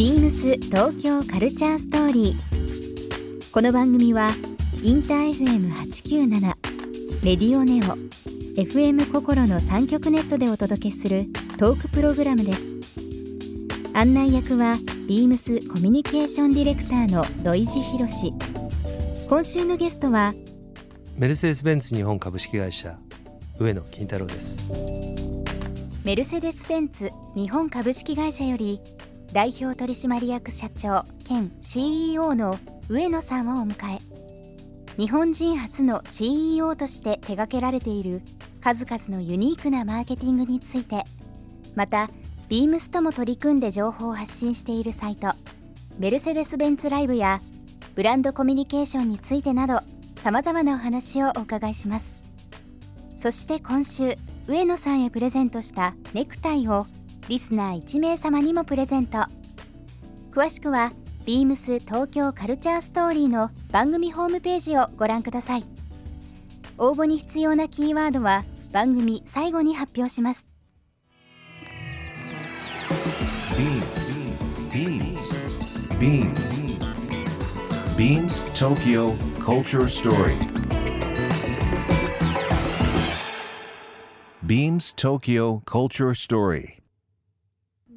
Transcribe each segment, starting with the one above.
ビームス東京カルチャーストーリー。この番組はインター FM897 レディオネオ FM 心の三極ネットでお届けするトークプログラムです。案内役はビームスコミュニケーションディレクターの土井博志。今週のゲストはメルセデス・ベンツ日本株式会社上野金太郎ですメルセデス・ベンツ日本株式会社より代表取締役社長兼 CEO の上野さんをお迎え。日本人初の CEO として手掛けられている数々のユニークなマーケティングについて。またビームスとも取り組んで情報を発信しているサイトメルセデス・ベンツライブやブランドコミュニケーションについてなどさまざまなお話をお伺いします。そして今週上野さんへプレゼントしたネクタイをリスナー1名様にもプレゼント。詳しくはビームス東京カルチャーストーリーの番組ホームページをご覧ください。応募に必要なキーワードは番組最後に発表します。BEAMS. BEAMS TOKYO Culture Story. BEAMS Tokyo Culture Story.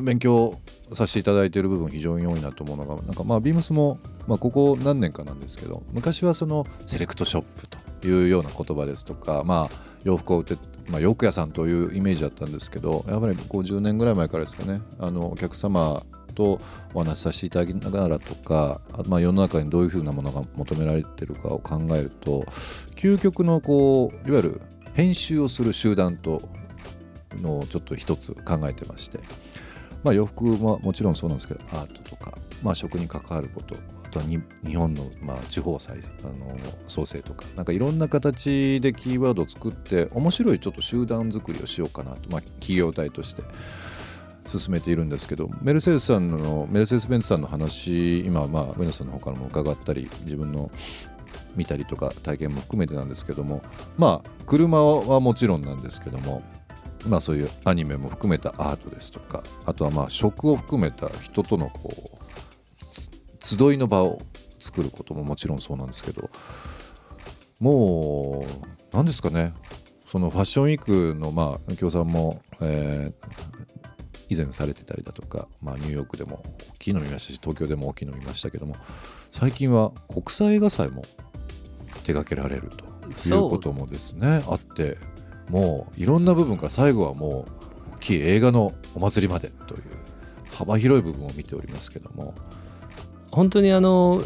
勉強させていただいている部分非常に多いなと思うのがなんかまあビームスも、まあ、ここ何年かなんですけど昔はそのセレクトショップというような言葉ですとか、まあ、洋服を売って、まあ、洋服屋さんというイメージだったんですけどやっぱりこう10年ぐらい前からですかねあのお客様とお話しさせていただきながらとかまあ、世の中にどういうふうなものが求められているかを考えると究極のこういわゆる編集をする集団とのをちょっと一つ考えてまして、まあ、洋服ももちろんそうなんですけどアートとか、まあ、食に関わることあとは日本の、まあ、地方再あの創生とかなんかいろんな形でキーワードを作って面白いちょっと集団作りをしようかなと、まあ、企業体として進めているんですけどメルセデスさんのメルセデス・ベンツさんの話今まあ上野さんの方からも伺ったり自分の見たりとか体験も含めてなんですけどもまあ車はもちろんなんですけどもまあそういうアニメも含めたアートですとかあとはまあ食を含めた人とのこう集いの場を作ることももちろんそうなんですけどもう何ですかね。そのファッションウィークのまあ京さんも、えー以前されてたりだとか、まあ、ニューヨークでも大きいの見ましたし東京でも大きいの見ましたけども最近は国際映画祭も手掛けられるということもですねあってもういろんな部分から最後はもう大きい映画のお祭りまでという幅広い部分を見ておりますけども。本当にあの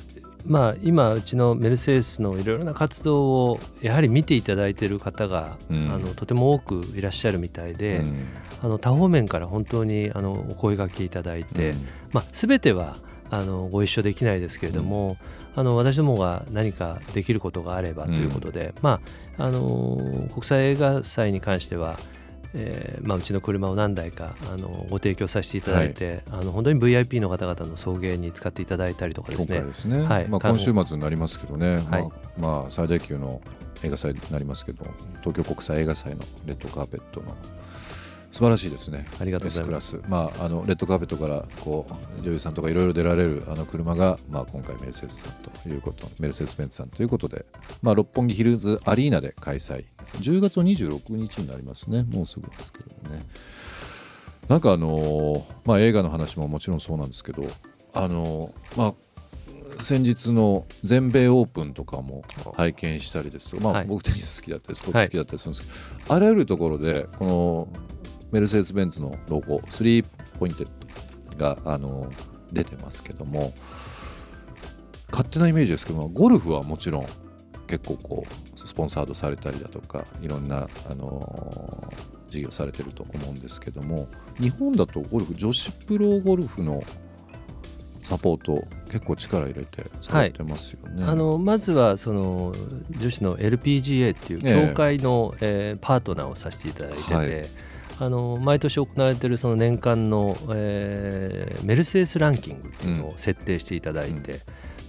まあ今うちのメルセデスのいろいろな活動をやはり見ていただいている方が、うん、あのとても多くいらっしゃるみたいで、うん。あの多方面から本当にあのお声がけいただいて、うん、まあ、全てはあのご一緒できないですけれども、うん、あの私どもが何かできることがあればということで、うん、まあ、あの国際映画祭に関しては、えーまあ、うちの車を何台かあのご提供させていただいて、はい、あの本当に VIP の方々の送迎に使っていただいたりとかですね。ですね、はい。まあ、今週末になりますけどね、はい、まあまあ、最大級の映画祭になりますけど東京国際映画祭のレッドカーペットの素晴らしいですね。ありがとうございます。まああのレッドカーペットからこう女優さんとかいろいろ出られるあの車がまあ今回メルセデスさんということメルセデスベンツさんということで、まあ六本木ヒルズアリーナで開催。10月の26日になりますね。もうすぐですけどね。なんかあのまあ映画の話ももちろんそうなんですけど、あのまあ先日の全米オープンとかも拝見したりですとまあ、僕テニス好きだったりスポーツ好きだったりするんですけど、あらゆるところでこのメルセデス・ベンツのロゴ3ポイントがあの出てますけども勝手なイメージですけどもゴルフはもちろん結構こうスポンサードされたりだとかいろんな、あのー、事業されてると思うんですけども日本だとゴルフ女子プロゴルフのサポート結構力入れてされてますよね。はい、あのまずはその女子の LPGA っていう協会の、えー、パートナーをさせていただいてて、はい、あの毎年行われているその年間の、えー、メルセデスランキングっていうのを設定していただいて、うん、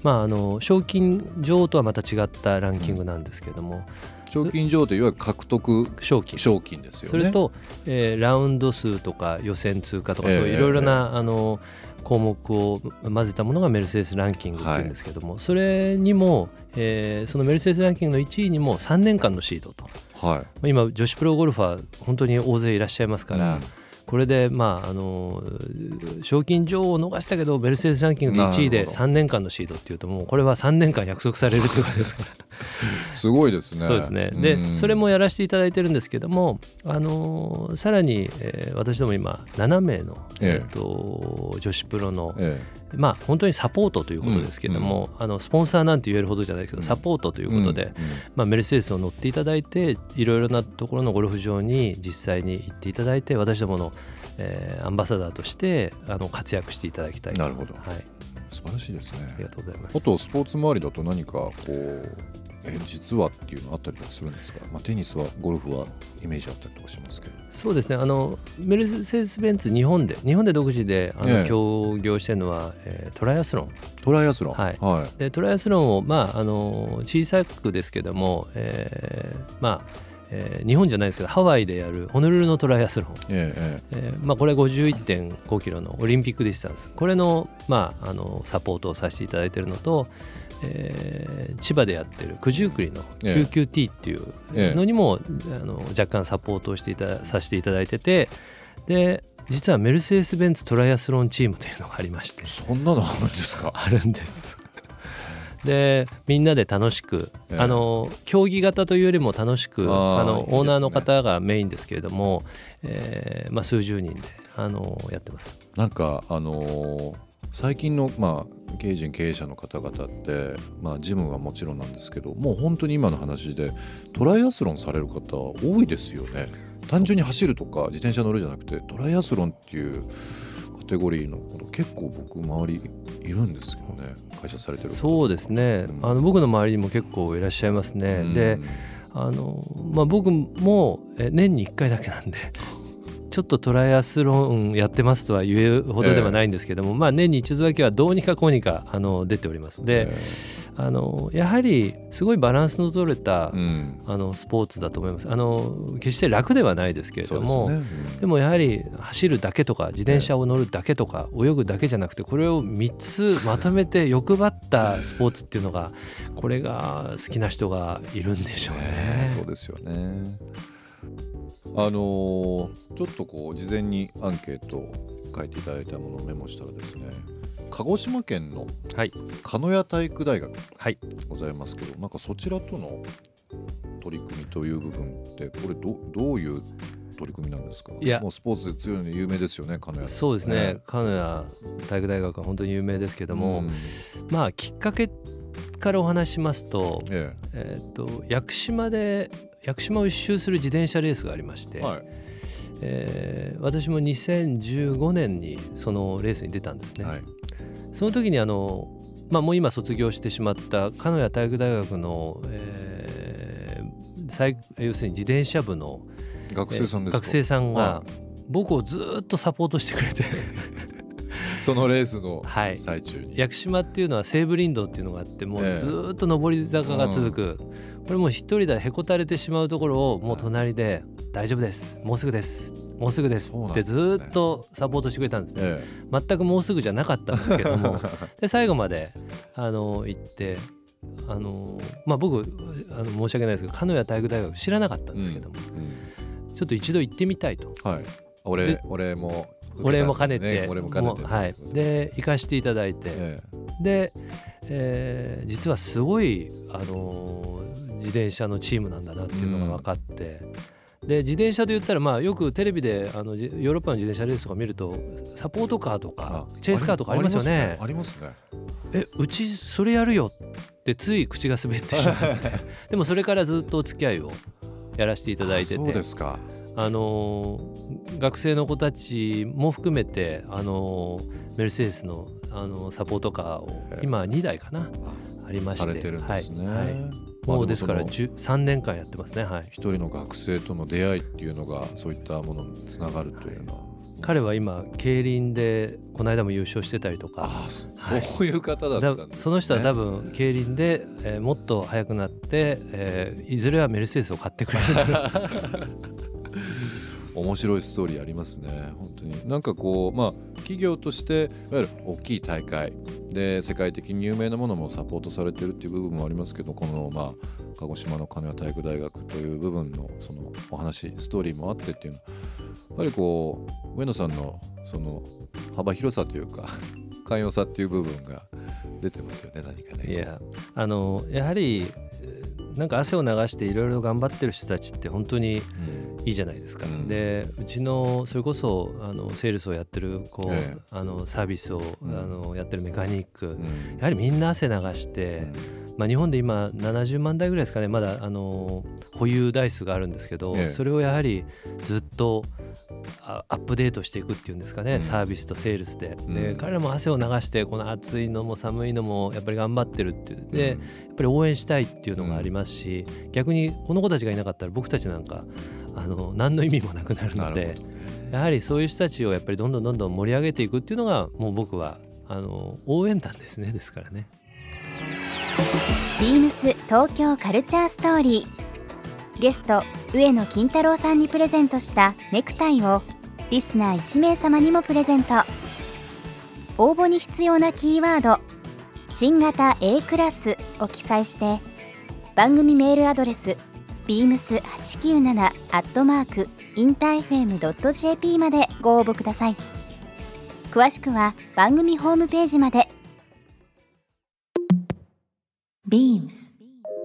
まあ、あの賞金女王とはまた違ったランキングなんですけども、賞金女王といわゆる獲得賞金。賞金ですよね。それと、えー、ラウンド数とか予選通過とか、そういういろいろな、あの項目を混ぜたものがメルセデスランキングっていうんですけども、はい、それにも、えー、そのメルセデスランキングの1位にも3年間のシードと、はい、今女子プロゴルファー本当に大勢いらっしゃいますから、うん。これでまああの賞金女王を逃したけどベルセデスランキングで1位で3年間のシードっていうともうこれは3年間約束されるということですから。すごいですね。そうですね。でそれもやらせていただいてるんですけどもあのさらに、えー、私ども今7名の、えー、と女子プロの、ええまあ本当にサポートということですけども、うん、あのスポンサーなんて言えるほどじゃないけど、サポートということで、まあ、メルセデスを乗っていただいていろいろなところのゴルフ場に実際に行っていただいて私どもの、えー、アンバサダーとしてあの活躍していただきたいなるほど、はい、素晴らしいですね。ありがとうございます。あとスポーツ周りだと何かこうえ実はっていうのあったりはするんですか、まあ、テニスはゴルフはイメージあったりとかしますけど。そうですね。あのメルセデス・ベンツ日本で日本で独自であの、協業してるのは、えー、トライアスロン。トライアスロン？はい、はい、でトライアスロンを、まあ、あの小さくですけども、えー、まあえー、日本じゃないですけどハワイでやるホノルルのトライアスロン、えええーまあ、これ51.5キロのオリンピックディスタンスこれの,、まあ、あのサポートをさせていただいているのとえー、千葉でやってる九十九里の QQT っていうのにも、あの若干サポートをしていたさせていただいててで実はメルセデス・ベンツトライアスロンチームというのがありまして。そんなのあるんですか？あるんですでみんなで楽しく、えー、あの競技型というよりも楽しくあのオーナーの方がメインですけれども、えーまあ、数十人であのやってます。なんかあのー最近の、まあ、経営陣経営者の方々って、まあ、ジムはもちろんなんですけどもう本当に今の話でトライアスロンされる方多いですよね。単純に走るとか自転車乗るじゃなくてトライアスロンっていうカテゴリーのこと結構僕周りいるんですけどね会社されてるそうですね、うん、あの僕の周りにも結構いらっしゃいますね、うん、であの、まあ、僕も年に1回だけなんで ちょっとトライアスロンやってますとは言えるほどではないんですけども、えー、まあ、年に一度だけはどうにかこうにかあの出ております。で、えー、あのやはりすごいバランスの取れた、うん、あのスポーツだと思います。あの決して楽ではないですけれどもで、ねうん、でもやはり走るだけとか自転車を乗るだけとか、泳ぐだけじゃなくてこれを3つまとめて欲張ったスポーツっていうのがこれが好きな人がいるんでしょうね。そうですよねあのー、ちょっとこう事前にアンケートを書いていただいたものをメモしたらですね鹿児島県の鹿屋体育大学ございますけど、はい、なんかそちらとの取り組みという部分ってこれどどういう取り組みなんですか？いや。もうスポーツで強いの有名ですよね鹿屋。そうですね。鹿屋体育大学は本当に有名ですけども、うん、まあきっかけからお話しますと,、ええ。えー、と屋久島で屋久島を一周する自転車レースがありまして、はい、えー、私も2015年にそのレースに出たんですね。はい、その時にあの、まあ、もう今卒業してしまった鹿屋体育大学の、えー、要するに自転車部の学生さん学生さんが僕をずっとサポートしてくれて。そのレースの最中に、はい、屋久島っていうのは西武林道っていうのがあってもうずっと上り坂が続く、えー、これもう一人でへこたれてしまうところをもう隣で「大丈夫です。もうすぐですもうすぐです」ってずっとサポートしてくれたんですね、えー、全くもうすぐじゃなかったんですけども。で最後まであの行ってあのまあ僕あの申し訳ないですけど鹿屋体育大学知らなかったんですけども、うんうん、ちょっと一度行ってみたいと。はい。俺俺もお礼も兼ねて、ね、も兼ねて。はい、で行かしていただいて、ええ、で、えー、実はすごい、あのー、自転車のチームなんだなっていうのが分かって。うん、で自転車と言ったら、まあ、よくテレビであのヨーロッパの自転車レースとか見るとサポートカーとかチェイスカーとかありますよね。ありますね。えうちそれやるよってつい口が滑ってしまって でもそれからずっとお付き合いをやらせていただいてて。そうですか。あの学生の子たちも含めてあのメルセデスのあのサポートカーを今2台かなありまして。されてるんですね、はいはいもうですから3年間やってますねはい。一人の学生との出会いっていうのがそういったものにつながるというのは、はい、彼は今競輪でこの間も優勝してたりとか。あそういう方だったんです、ね、その人は多分競輪で、えー、もっと速くなって、えー、いずれはメルセデスを買ってくれる 面白いストーリーありますね。本当に。なんかこうまあ企業としていわゆる大きい大会。で世界的に有名なものもサポートされてるっていう部分もありますけどこのまあ鹿児島の金谷体育大学という部分のそのお話ストーリーもあってっていうの。はやっぱりこう上野さんのその幅広さというか 寛容さっていう部分が出てますよね何かね。いやあのやはりなんか汗を流していろいろ頑張ってる人たちって本当にいいじゃないですか。うん、でうちのそれこそあのセールスをやってるこう、ええ、あのサービスを、うん、あのやってるメカニック、うん、やはりみんな汗流して、まあ、日本で今70万台ぐらいですかね。まだあの保有台数があるんですけど、え、それをやはりずっとアップデートしていくっていうんですかね、うん、サービスとセールスで。で、うん、彼らも汗を流してこの暑いのも寒いのもやっぱり頑張ってるっていう。で、やっぱり応援したいっていうのがありますし、逆にこの子たちがいなかったら僕たちなんかあの何の意味もなくなるのでやはりそういう人たちをやっぱりどんどんどんどん盛り上げていくっていうのがもう僕はあの応援団ですね。ですからね。ビームス東京カルチャーストーリー。ゲスト上野金太郎さんにプレゼントしたネクタイをリスナー1名様にもプレゼント。応募に必要なキーワード「新型 A クラス」を記載して番組メールアドレス beams897 アットマークインター FM.jp までご応募ください。詳しくは番組ホームページまで。BEAMS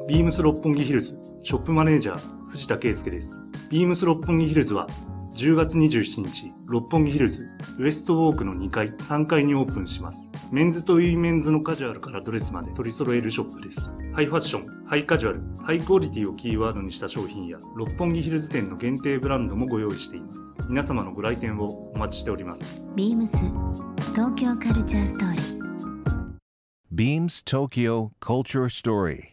ビームス六本木ヒルズショップマネージャー藤田圭介ですビームス六本木ヒルズは10月27日、六本木ヒルズ、ウエストウォークの2階、3階にオープンします。メンズとウィメンズのカジュアルからドレスまで取り揃えるショップです。ハイファッション、ハイカジュアル、ハイクオリティをキーワードにした商品や、六本木ヒルズ店の限定ブランドもご用意しています。皆様のご来店をお待ちしております。ビームス東京カルチャーストーリー。Beams Tokyo Culture Story.